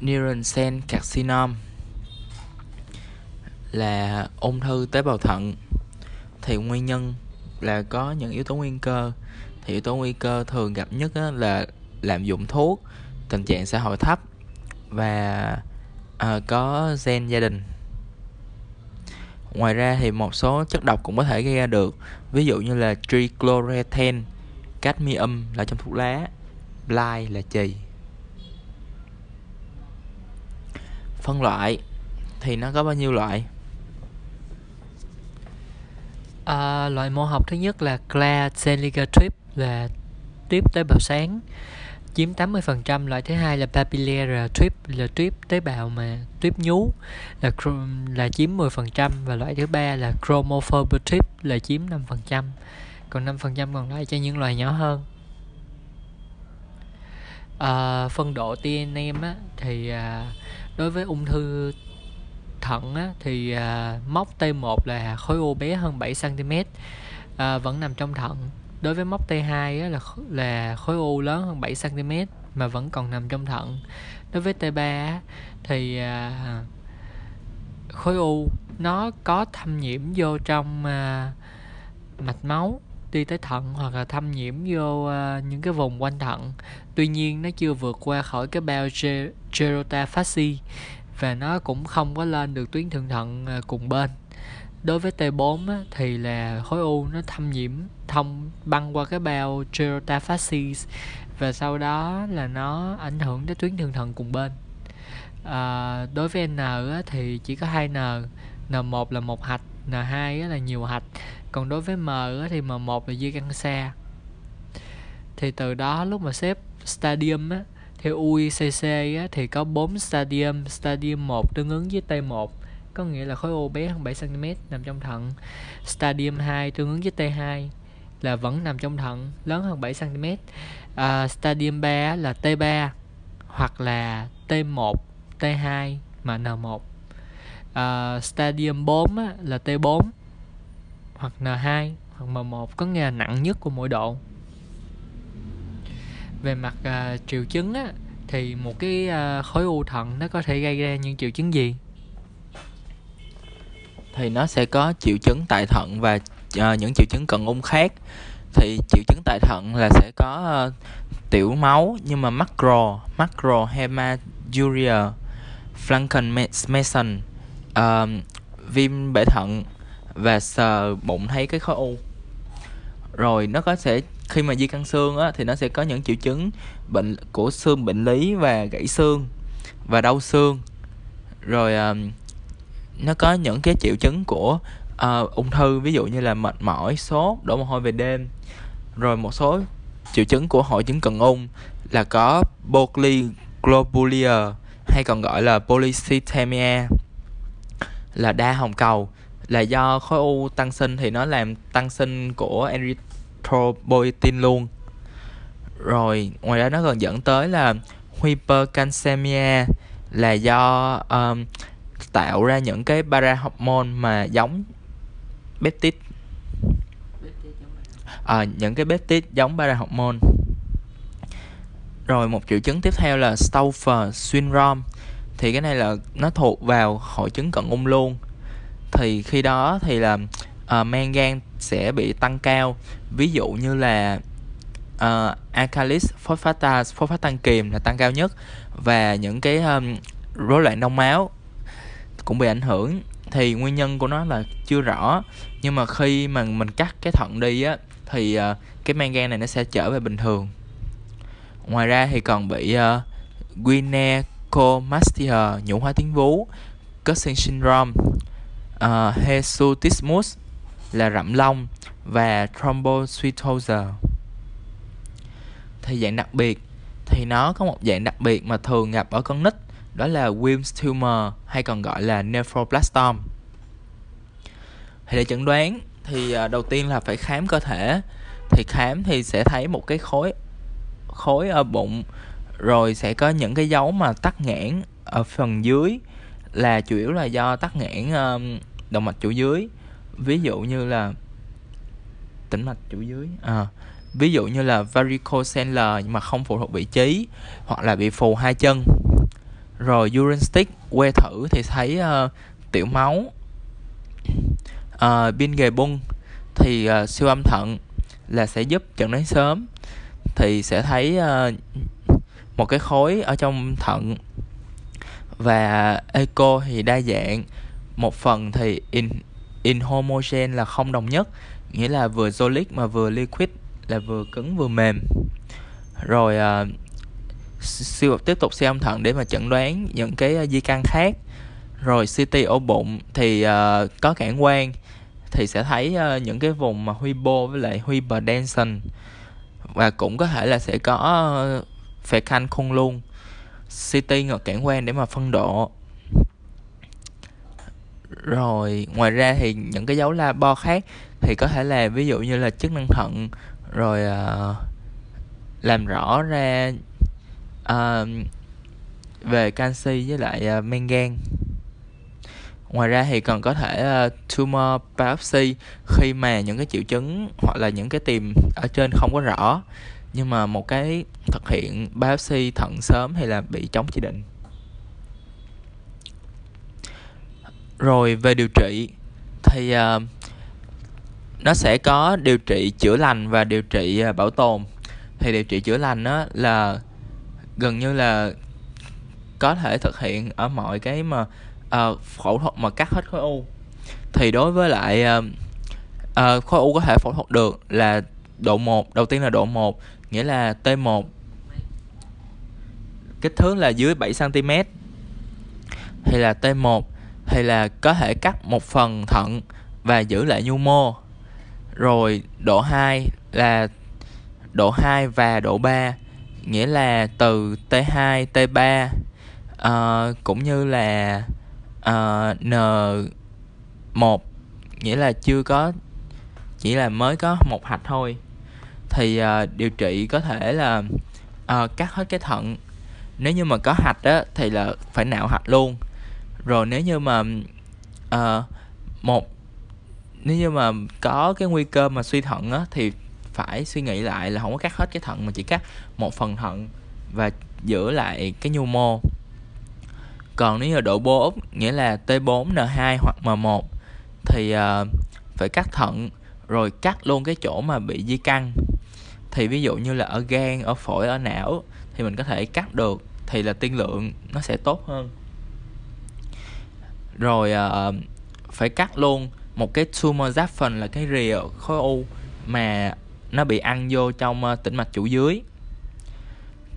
Neuron cell carcinoma là ung thư tế bào thận. Thì nguyên nhân là có những yếu tố nguy cơ. Thì yếu tố nguy cơ thường gặp nhất là lạm dụng thuốc tình trạng xã hội thấp và à, có gen gia đình. Ngoài ra thì một số chất độc cũng có thể gây ra được ví dụ như là trichloroethane cadmium là trong thuốc lá bly là chì. Phân loại thì nó có bao nhiêu loại? À, loại mô học thứ nhất là Claire Trip là tuyếp tế bào sáng. Chiếm 80% loại thứ hai là papillary tuyếp là tuyếp tế bào mà tuyếp nhú là là chiếm 10% và loại thứ ba là chromophobe tuyếp là chiếm 5% còn 5% còn lại cho những loài nhỏ hơn. À, phân độ TNM á, thì à, đối với ung thư thận á, thì à, mốc T1 là khối u bé hơn 7 cm à, vẫn nằm trong thận. Đối với mốc T2 á, là là khối u lớn hơn 7 cm mà vẫn còn nằm trong thận. Đối với T3 á, thì à, khối u nó có thâm nhiễm vô trong à, mạch máu đi tới thận hoặc là thâm nhiễm vô uh, những cái vùng quanh thận. Tuy nhiên nó chưa vượt qua khỏi cái bao gerotafasi và nó cũng không có lên được tuyến thượng thận ờ, cùng bên. Đối với T4 á, thì là khối u nó thâm nhiễm thông băng qua cái bao gerontophagy và sau đó là nó ảnh hưởng đến tuyến thượng thận cùng bên. À, đối với N á, thì chỉ có hai N N1 là một hạch N2 á, là nhiều hạch còn đối với M thì M1 là dây căn xa thì từ đó lúc mà xếp stadium á, theo UICC á, thì có 4 stadium stadium 1 tương ứng với T1 có nghĩa là khối u bé hơn 7 cm nằm trong thận. Stadium 2 tương ứng với T2 là vẫn nằm trong thận lớn hơn 7 cm à, stadium 3 là T3 hoặc là T1 T2 mà N1 à, stadium 4 á, là T4 hoặc N2 hoặc M1 có nghĩa là nặng nhất của mỗi độ. Về mặt uh, triệu chứng á, thì một cái uh, khối u thận nó có thể gây ra những triệu chứng gì? Thì nó sẽ có triệu chứng tại thận và uh, những triệu chứng cận ung khác. Thì triệu chứng tại thận là sẽ có uh, tiểu máu nhưng mà macro macro hematuria Franken uh, viêm bể thận và sờ bụng thấy cái khối u. Rồi nó có sẽ khi mà di căn xương á, thì nó sẽ có những triệu chứng bệnh của xương bệnh lý và gãy xương và đau xương. Rồi um, nó có những cái triệu chứng của uh, ung thư ví dụ như là mệt mỏi sốt đổ mồ hôi về đêm. Rồi một số triệu chứng của hội chứng cận ung là có polyglobulia hay còn gọi là polycythemia là đa hồng cầu là do khối u tăng sinh thì nó làm tăng sinh của erythropoietin luôn. Rồi ngoài ra nó còn dẫn tới là hypercalcemia là do um, tạo ra những cái parahormone mà giống peptide. À, những cái peptide giống parahormone. Rồi một triệu chứng tiếp theo là Stouffer syndrome. Thì cái này là nó thuộc vào hội chứng cận ung luôn thì khi đó thì là uh, men gan sẽ bị tăng cao. Ví dụ như là uh, alkalis phosphatase phosphat tăng kiềm là tăng cao nhất. Và những cái um, rối loạn đông máu cũng bị ảnh hưởng. Thì nguyên nhân của nó là chưa rõ. Nhưng mà khi mà mình cắt cái thận đi á thì uh, cái men gan này nó sẽ trở về bình thường. Ngoài ra thì còn bị uh, gynecomastia nhũ hóa tuyến vú Cushing syndrome. Ờ, uh, Hesutismus là rậm lông và Thrombocytoser thì dạng đặc biệt thì nó có một dạng đặc biệt mà thường gặp ở con nít đó là Wilms tumor hay còn gọi là nephroblastom. thì để chẩn đoán thì ờ, đầu tiên là phải khám cơ thể thì khám thì sẽ thấy một cái khối khối ở bụng rồi sẽ có những cái dấu mà tắc nghẽn ở phần dưới là chủ yếu là do tắc nghẽn um, động mạch chủ dưới. Ví dụ như là tĩnh mạch chủ dưới. À, ví dụ như là varicocele nhưng mà không phụ thuộc vị trí hoặc là bị phù hai chân. Rồi urine stick que thử thì thấy uh, tiểu máu. Ờ, uh, pin ghề bung thì uh, siêu âm thận là sẽ giúp chẩn đoán sớm. Thì sẽ thấy uh, một cái khối ở trong thận và echo thì đa dạng một phần thì in inhomogen là không đồng nhất nghĩa là vừa solid mà vừa liquid là vừa cứng vừa mềm. Rồi à, uh, siêu tiếp tục siêu âm thận để mà chẩn đoán những cái à, di căn khác. Rồi CT ổ bụng thì uh, có cản quan thì sẽ thấy uh, những cái vùng mà huy bô với lại huy bờ hypertension và cũng có thể là sẽ có uh, phệ khanh khung luôn. CT ngược cản quan để mà phân độ rồi ngoài ra thì những cái dấu labo khác thì có thể là ví dụ như là chức năng thận rồi uh, làm rõ ra uh, về canxi với lại uh, men ngoài ra thì còn có thể uh, tumor biopsy khi mà những cái triệu chứng hoặc là những cái tìm ở trên không có rõ. Nhưng mà một cái thực hiện biopsy thận sớm hay là bị chống chỉ định. Rồi về điều trị thì uh, nó sẽ có điều trị chữa lành và điều trị uh, bảo tồn. Thì điều trị chữa lành đó là gần như là có thể thực hiện ở mọi cái mà uh, phẫu thuật mà cắt hết khối u. Thì đối với lại uh, uh, khối u có thể phẫu thuật được là độ 1 đầu tiên là độ 1 nghĩa là T1 kích thước là dưới 7 cm thì là T1 thì là có thể cắt một phần thận và giữ lại nhu mô. Rồi độ 2 là độ 2 và độ 3 nghĩa là từ T2 T3 uh, cũng như là ờ, uh, N1 nghĩa là chưa có chỉ là mới có một hạch thôi. Thì uh, điều trị có thể là uh, cắt hết cái thận. Nếu như mà có hạch á thì là phải nạo hạch luôn rồi nếu như mà uh, một nếu như mà có cái nguy cơ mà suy thận á thì phải suy nghĩ lại là không có cắt hết cái thận mà chỉ cắt một phần thận và giữ lại cái nhu mô. Còn nếu như độ 4 nghĩa là T4 N2 hoặc M1 thì uh, phải cắt thận rồi cắt luôn cái chỗ mà bị di căn. Thì ví dụ như là ở gan ở phổi ở não thì mình có thể cắt được thì là tiên lượng nó sẽ tốt hơn rồi uh, phải cắt luôn một cái tumor giáp phần là cái rìa khối u mà nó bị ăn vô trong uh, tĩnh mạch chủ dưới.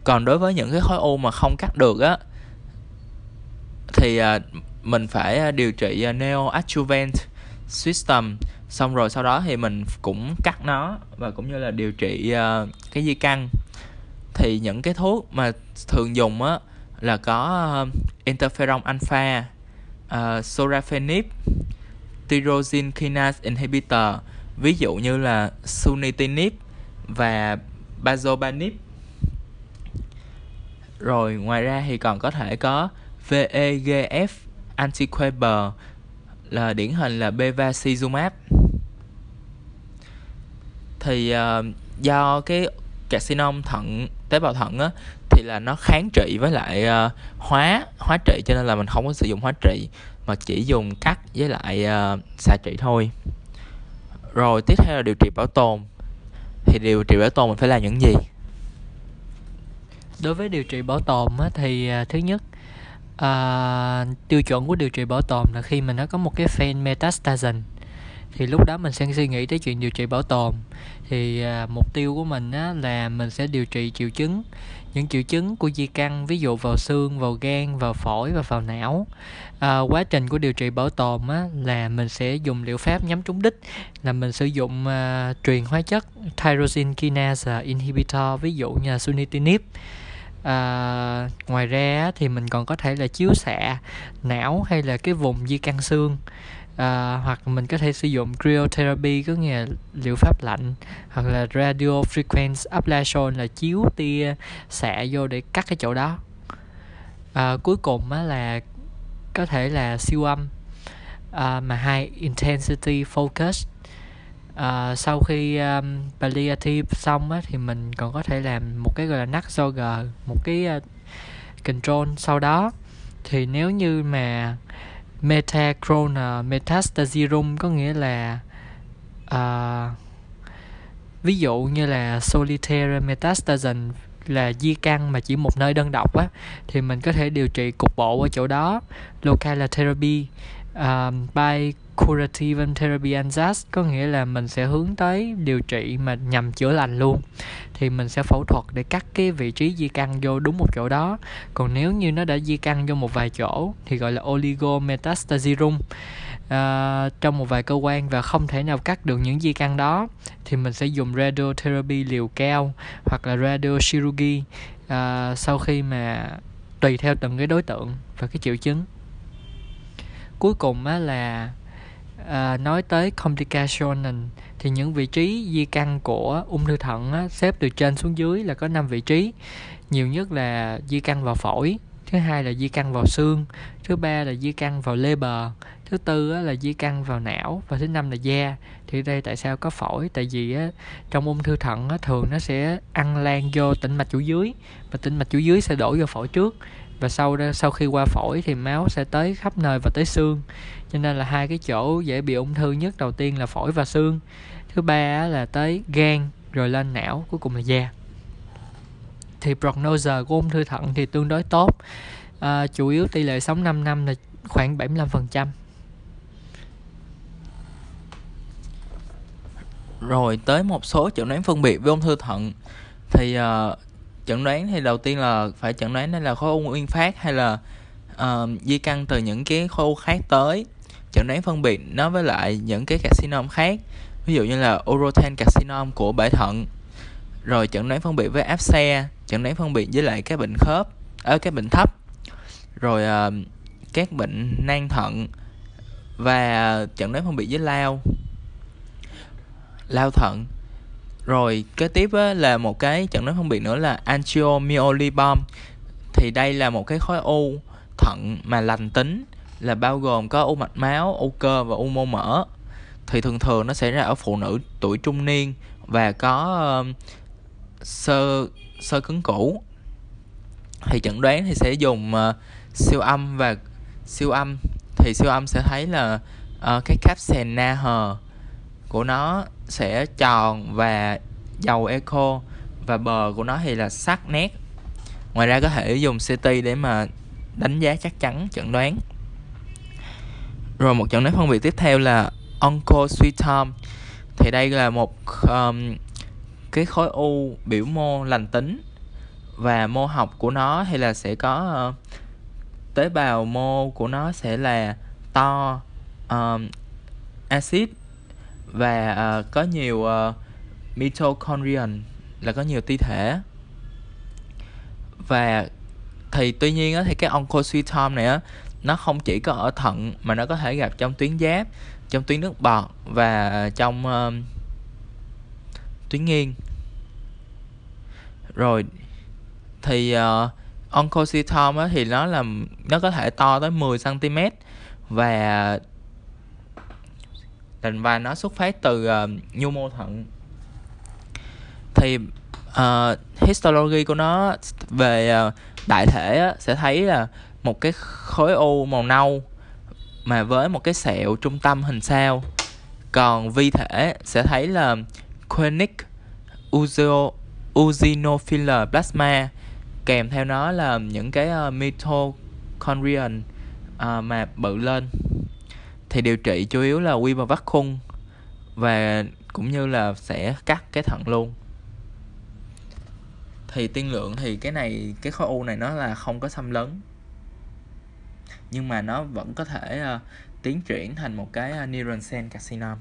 Còn đối với những cái khối u mà không cắt được á thì uh, mình phải điều trị uh, neoadjuvant system. Xong rồi sau đó thì mình cũng cắt nó và cũng như là điều trị uh, cái di căn. Thì những cái thuốc mà thường dùng á là có uh, interferon alpha uh, sorafenib tyrosine kinase inhibitor ví dụ như là sunitinib và bazopanib. rồi ngoài ra thì còn có thể có VEGF antiquaber là điển hình là bevacizumab thì uh, do cái carcinom thận tế bào thận á thì là nó kháng trị với lại uh, hóa hóa trị cho nên là mình không có sử dụng hóa trị mà chỉ dùng cắt với lại uh, xạ trị thôi. Rồi tiếp theo là điều trị bảo tồn. Thì điều trị bảo tồn mình phải làm những gì? Đối với điều trị bảo tồn á, thì uh, thứ nhất uh, tiêu chuẩn của điều trị bảo tồn là khi mình nó có một cái fan metastasin. Thì lúc đó mình sẽ suy nghĩ tới chuyện điều trị bảo tồn. Thì à, mục tiêu của mình á, là mình sẽ điều trị triệu chứng những triệu chứng của di căn ví dụ vào xương vào gan vào phổi và vào não. À, quá trình của điều trị bảo tồn á, là mình sẽ dùng liệu pháp nhắm trúng đích là mình sử dụng à, truyền hóa chất tyrosine kinase inhibitor ví dụ như là sunitinib. À, ngoài ra thì mình còn có thể là chiếu xạ não hay là cái vùng di căn xương à, hoặc mình có thể sử dụng cryotherapy có nghĩa là liệu pháp lạnh hoặc là radio frequency ablation là chiếu tia xạ vô để cắt cái chỗ đó. À, cuối cùng á là có thể là siêu âm à, mà high intensity focus. À, sau khi um, palliative xong á, thì mình còn có thể làm một cái gọi là g một cái uh, control sau đó. Thì nếu như mà metachroner metastaserum có nghĩa là uh, ví dụ như là solitary metastasis là di căn mà chỉ một nơi đơn độc á thì mình có thể điều trị cục bộ ở chỗ đó local therapy um, by curative therapy ansatz có nghĩa là mình sẽ hướng tới điều trị mà nhằm chữa lành luôn. Thì mình sẽ phẫu thuật để cắt cái vị trí di căn vô đúng một chỗ đó. Còn nếu như nó đã di căn vô một vài chỗ thì gọi là oligometastaserum uh, à, trong một vài cơ quan và không thể nào cắt được những di căn đó thì mình sẽ dùng radiotherapy liều cao hoặc là radiochirurgy uh, à, sau khi mà tùy theo từng cái đối tượng và cái triệu chứng cuối cùng á là à, nói tới complication thì những vị trí di căn của ung thư thận á, xếp từ trên xuống dưới là có 5 vị trí. Nhiều nhất là di căn vào phổi thứ hai là di căn vào xương thứ ba là di căn vào lê bờ thứ tư á, là di căn vào não và thứ năm là da. Thì đây tại sao có phổi? Tại vì á, trong ung thư thận á, thường nó sẽ ăn lan vô tĩnh mạch chủ dưới và tĩnh mạch chủ dưới sẽ đổ vô phổi trước và sau đó sau khi qua phổi thì máu sẽ tới khắp nơi và tới xương. Cho nên là hai cái chỗ dễ bị ung thư nhất đầu tiên là phổi và xương. Thứ ba là tới gan rồi lên não cuối cùng là da. Thì prognosis của ung thư thận thì tương đối tốt. À, chủ yếu tỷ lệ sống 5 năm là khoảng 75% rồi tới một số chẩn đoán phân biệt với ung thư thận. Thì uh, chẩn đoán thì đầu tiên là phải chẩn đoán đây là khối u nguyên phát hay là uh, di căn từ những cái khối u khác tới. Chẩn đoán phân biệt nó với lại những cái carcinom khác ví dụ như là urothelial carcinom của bể thận. Rồi chẩn đoán phân biệt với áp xe chẩn đoán phân biệt với lại các bệnh khớp ở các bệnh thấp. Rồi uh, các bệnh nan thận và chẩn đoán phân biệt với lao lao thận rồi kế tiếp á, là một cái chẩn đoán phân biệt nữa là angiomyolipom thì đây là một cái khối u thận mà lành tính là bao gồm có u mạch máu, u cơ và u mô mỡ. Thì thường thường nó xảy ra ở phụ nữ tuổi trung niên và có uh, sơ sơ cứng cũ thì chẩn đoán thì sẽ dùng uh, siêu âm và siêu âm. Thì siêu âm sẽ thấy là uh, cái capsule na hờ của nó sẽ tròn và dầu echo và bờ của nó thì là sắc nét. Ngoài ra có thể dùng CT để mà đánh giá chắc chắn chẩn đoán. Rồi một chẩn đoán phân biệt tiếp theo là oncocytome thì đây là một um, cái khối u biểu mô lành tính và mô học của nó thì là sẽ có uh, tế bào mô của nó sẽ là to um, acid và uh, có nhiều uh, mitochondrion là có nhiều ti thể. Và thì tuy nhiên á, thì cái oncocytome này á nó không chỉ có ở thận mà nó có thể gặp trong tuyến giáp trong tuyến nước bọt và trong uh, tuyến nghiêng. Rồi thì uh, oncocytome á, thì nó là nó có thể to tới 10 cm và và nó xuất phát từ uh, nhu mô thận. Thì uh, histology của nó về uh, đại thể á, sẽ thấy là một cái khối u màu nâu mà với một cái sẹo trung tâm hình sao. Còn vi thể sẽ thấy là chronic uzo eosinophil plasma kèm theo nó là những cái uh, mitochondrion uh, mà bự lên thì điều trị chủ yếu là quy vào vắt khung và cũng như là sẽ cắt cái thận luôn. Thì tiên lượng thì cái này cái khối u này nó là không có xâm lấn. Nhưng mà nó vẫn có thể uh, tiến triển thành một cái uh, neuron cell carcinoma.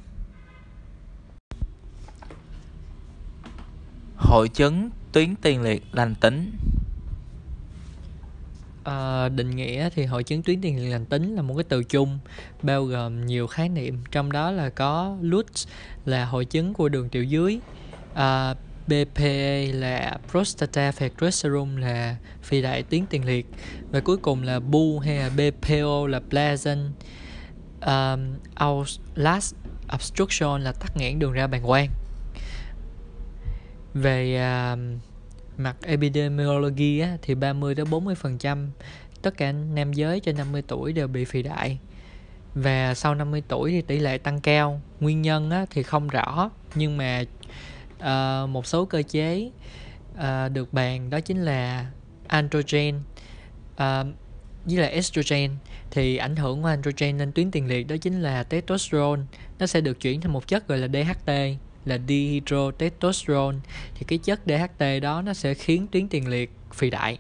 Hội chứng tuyến tiền liệt lành tính. À, định nghĩa thì hội chứng tuyến tiền liệt lành tính là một cái từ chung bao gồm nhiều khái niệm. Trong đó là có LUTS là hội chứng của đường tiểu dưới ờ, à, BPA là prostata fibroserum là phi đại tuyến tiền liệt và cuối cùng là BU hay là BPO là pleasant um, outlast obstruction là tắc nghẽn đường ra bàng quang. Về uh, mặt epidemiology á, thì 30 đến 40 phần trăm tất cả nam giới trên 50 tuổi đều bị phì đại. Và sau 50 tuổi thì tỷ lệ tăng cao. Nguyên nhân á, thì không rõ nhưng mà uh, một số cơ chế uh, được bàn đó chính là androgen uh, với lại estrogen thì ảnh hưởng của androgen lên tuyến tiền liệt đó chính là testosterone. Nó sẽ được chuyển thành một chất gọi là DHT là dihydrotestosterone. Thì cái chất DHT đó nó sẽ khiến tuyến tiền liệt phì đại.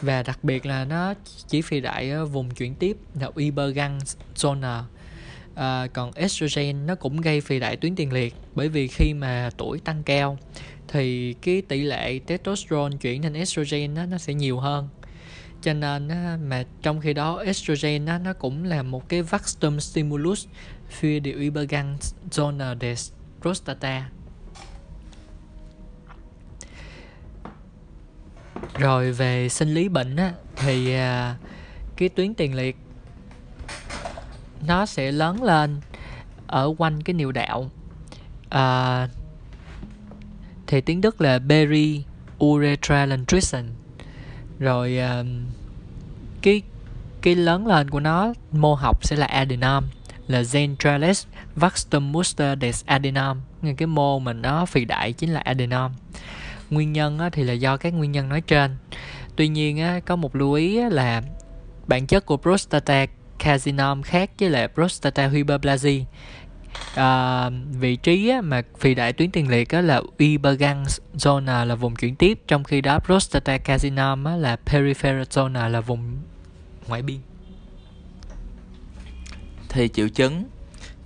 Và đặc biệt là nó chỉ phì đại ở vùng chuyển tiếp là Ibergang zona à, còn estrogen nó cũng gây phì đại tuyến tiền liệt bởi vì khi mà tuổi tăng cao thì cái tỷ lệ testosterone chuyển thành estrogen đó, nó sẽ nhiều hơn. Cho nên á, mà trong khi đó estrogen á, nó cũng là một cái vacuum stimulus für die Übergangszone des Prostata. Rồi về sinh lý bệnh á, thì à, cái tuyến tiền liệt nó sẽ lớn lên ở quanh cái niệu đạo. À, thì tiếng Đức là Berry urethral rồi à, cái cái lớn lên của nó mô học sẽ là adenom là centralis vastum muster des adenom ngay cái mô mình nó phì đại chính là adenom nguyên nhân thì là do các nguyên nhân nói trên. Tuy nhiên có một lưu ý là bản chất của prostata carcinom khác với lại prostata hyperplasia à, vị trí á, mà phì đại tuyến tiền liệt á, là Ubergang zona là vùng chuyển tiếp trong khi đó prostata á, là peripheral zona là vùng ngoại biên. Thì triệu chứng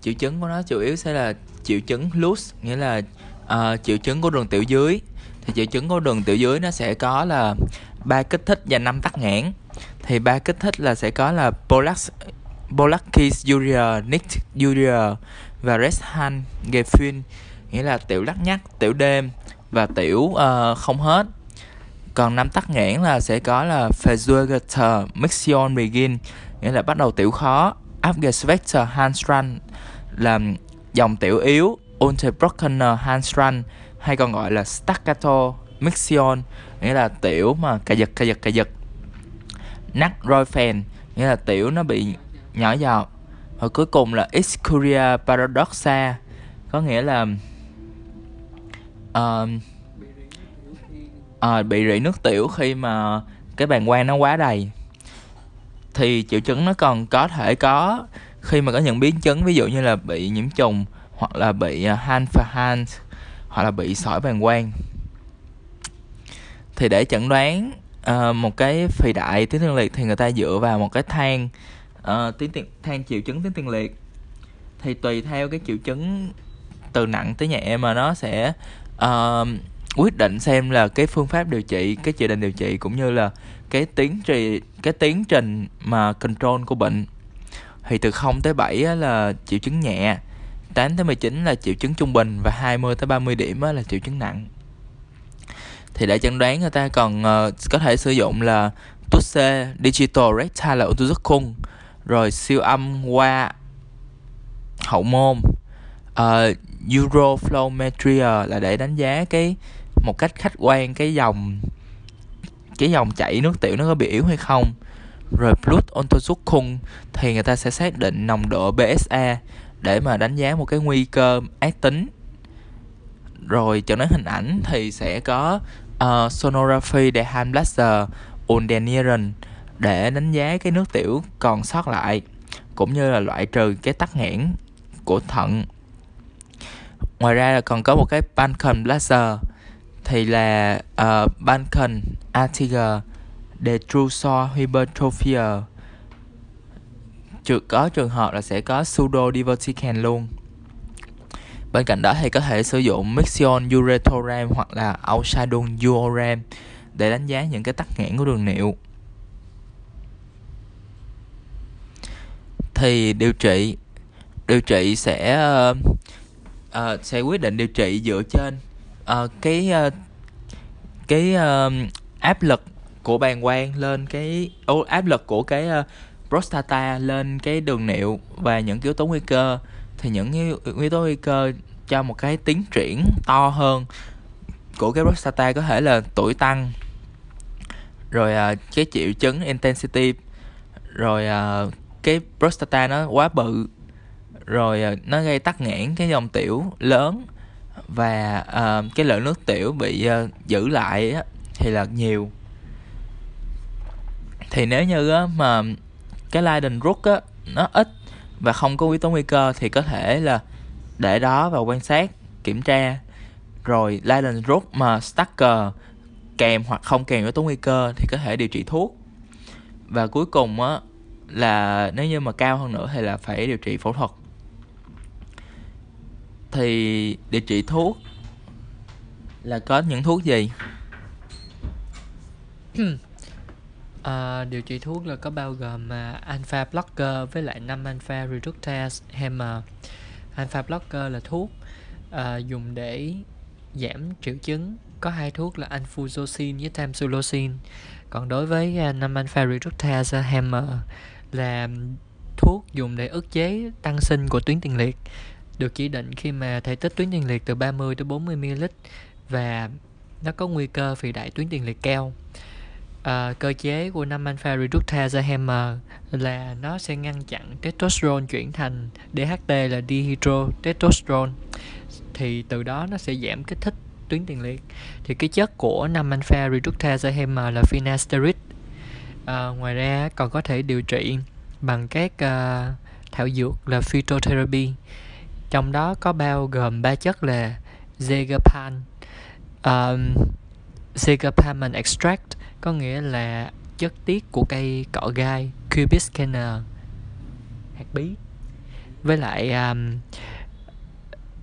triệu chứng của nó chủ yếu sẽ là triệu chứng loose nghĩa là ờ, uh, triệu chứng của đường tiểu dưới. Thì triệu chứng của đường tiểu dưới nó sẽ có là ba kích thích và năm tắc nghẽn. Thì ba kích thích là sẽ có là Polax Polakis urea, Nick urea và Reshan Gefin nghĩa là tiểu lắc nhắc, tiểu đêm và tiểu uh, không hết. Còn năm tắc nghẽn là sẽ có là Versuchter Mixion Begin nghĩa là bắt đầu tiểu khó, Abgesvector Handstrand là dòng tiểu yếu, Unterbrochener Handstrand hay còn gọi là Staccato Mixion nghĩa là tiểu mà cà giật cà giật cà giật. Nắc Royfen nghĩa là tiểu nó bị nhỏ giọt và cuối cùng là Excuria paradoxa có nghĩa là uh, uh, bị rỉ nước tiểu khi mà cái bàn quang nó quá đầy thì triệu chứng nó còn có thể có khi mà có những biến chứng ví dụ như là bị nhiễm trùng hoặc là bị à, hand, han và han hoặc là bị sỏi bàng quang thì để chẩn đoán uh, một cái phì đại tuyến tiền liệt thì người ta dựa vào một cái thang ờ, uh, tuyến tiền than triệu chứng tuyến tiền liệt. Thì tùy theo cái triệu chứng từ nặng tới nhẹ mà nó sẽ uh, quyết định xem là cái phương pháp điều trị cái chỉ định điều trị cũng như là cái tiến trì cái tiến trình mà control của bệnh thì từ 0 tới 7 là triệu chứng nhẹ 8 tới 19 là triệu chứng trung bình và 20 tới 30 điểm là triệu chứng nặng. Thì để chẩn đoán người ta còn uh, có thể sử dụng là TUSE Digital Rectal là Ultrasound rồi siêu âm qua hậu môn ờ, uh, Euroflowmetria là để đánh giá cái một cách khách quan cái dòng cái dòng chảy nước tiểu nó có bị yếu hay không rồi blood ultrasound thì người ta sẽ xác định nồng độ BSA để mà đánh giá một cái nguy cơ ác tính. Rồi chẩn đoán hình ảnh thì sẽ có uh, sonography để Heimlaser Undenieren để đánh giá cái nước tiểu còn sót lại cũng như là loại trừ cái tắc nghẽn của thận. Ngoài ra là còn có một cái Balkan Blaster thì là uh, Balkan Artiger Detrusor Hypertrophia. Trừ có trường hợp là sẽ có pseudo diverticulum luôn. Bên cạnh đó thì có thể sử dụng Mixion urethorem hoặc là Auxadon Urogram để đánh giá những cái tắc nghẽn của đường niệu. Thì điều trị điều trị sẽ uh, uh, sẽ quyết định điều trị dựa trên uh, cái uh, cái uh, áp lực của bàng quang lên cái ô, áp lực của cái uh, prostata lên cái đường niệu và những yếu tố nguy cơ. Thì những yếu tố nguy cơ cho một cái tiến triển to hơn của cái prostata có thể là tuổi tăng rồi uh, cái triệu chứng intensity rồi uh, cái prostata nó quá bự rồi uh, nó gây tắc nghẽn cái dòng tiểu lớn và uh, cái lượng nước tiểu bị uh, giữ lại á, thì là nhiều thì nếu như á, mà cái Leiden rút á nó ít và không có yếu tố nguy cơ thì có thể là để đó và quan sát kiểm tra. Rồi Leiden rút mà Stacker kèm hoặc không kèm yếu tố nguy cơ thì có thể điều trị thuốc. Và cuối cùng á là nếu như mà cao hơn nữa thì là phải điều trị phẫu thuật. Thì điều trị thuốc là có những thuốc gì? À, điều trị thuốc là có bao gồm uh, alpha blocker với lại 5 alpha reductase hammer. Alpha blocker là thuốc uh, dùng để giảm triệu chứng. Có hai thuốc là anfuzosin với tamsulosin. Còn đối với à, uh, 5 alpha reductase hammer là thuốc dùng để ức chế tăng sinh của tuyến tiền liệt được chỉ định khi mà thể tích tuyến tiền liệt từ 30 tới 40 ml và nó có nguy cơ phì đại tuyến tiền liệt cao uh, cơ chế của 5 alpha reductase hammer là nó sẽ ngăn chặn testosterone chuyển thành DHT là dihydrotestosterone. Thì từ đó nó sẽ giảm kích thích tuyến tiền liệt. Thì cái chất của 5 alpha reductase hammer là finasteride. Uh, ngoài ra còn có thể điều trị bằng các uh, thảo dược là phytotherapy. Trong đó có bao gồm ba chất là zegapan um, zegapamin extract có nghĩa là chất tiết của cây cọ gai Cubiscana hạt bí. Với lại um,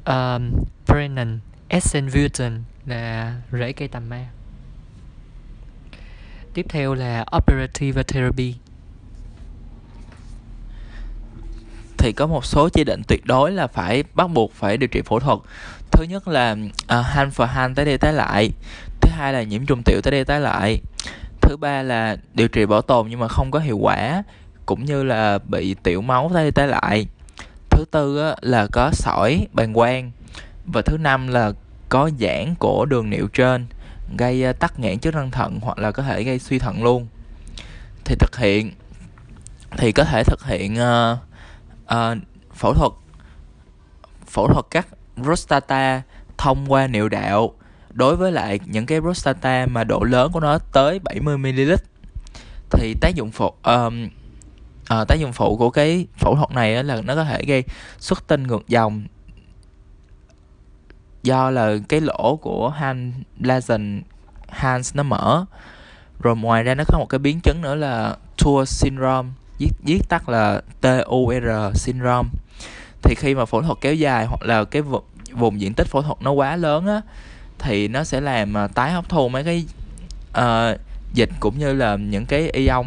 um, Brennan Essenvuton là rễ cây tầm ma. Tiếp theo là operative therapy. Thì có một số chỉ định tuyệt đối là phải bắt buộc phải điều trị phẫu thuật. Thứ nhất là uh, hand for hand tới đi tới lại hai là nhiễm trùng tiểu tới đây tái lại. Thứ ba là điều trị bảo tồn nhưng mà không có hiệu quả cũng như là bị tiểu máu tới đây tái lại. Thứ tư là có sỏi bàng quang. Và thứ năm là có giãn của đường niệu trên gây à, tắc nghẽn chức năng thận hoặc là có thể gây suy thận luôn. Thì thực hiện thì có thể thực hiện uh, uh, phẫu thuật phẫu thuật cắt prostata thông qua niệu đạo đối với lại những cái prostata mà độ lớn của nó tới 70 ml thì tác dụng phụ um, uh, tác dụng phụ của cái phẫu thuật này là nó có thể gây xuất tinh ngược dòng do là cái lỗ của Han Blasen Hans nó mở. Rồi ngoài ra nó có một cái biến chứng nữa là Tour syndrome viết viết tắt là TUR syndrome. Thì khi mà phẫu thuật kéo dài hoặc là cái vùng, vùng diện tích phẫu thuật nó quá lớn á thì nó sẽ làm uh, tái hấp thu mấy cái uh, dịch cũng như là những cái ion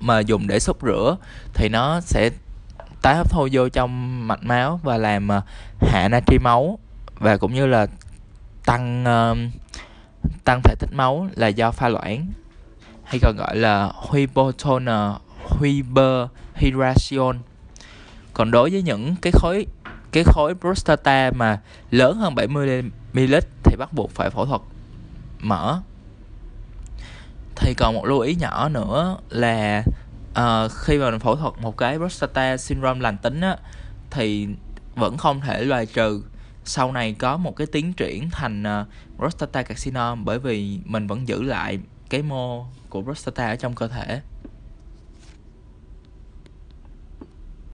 mà dùng để xúc rửa thì nó sẽ tái hấp thu vô trong mạch máu và làm uh, hạ natri máu và cũng như là tăng uh, tăng thể tích máu là do pha loãng hay còn gọi là hypotoner hyperhydration còn đối với những cái khối cái khối prostata mà lớn hơn 70 ml thì bắt buộc phải phẫu thuật mở. Thì còn một lưu ý nhỏ nữa là uh, khi mà mình phẫu thuật một cái prostate syndrome lành tính á thì vẫn không thể loại trừ sau này có một cái tiến triển thành ờ, uh, prostate carcinoma bởi vì mình vẫn giữ lại cái mô của prostate ở trong cơ thể.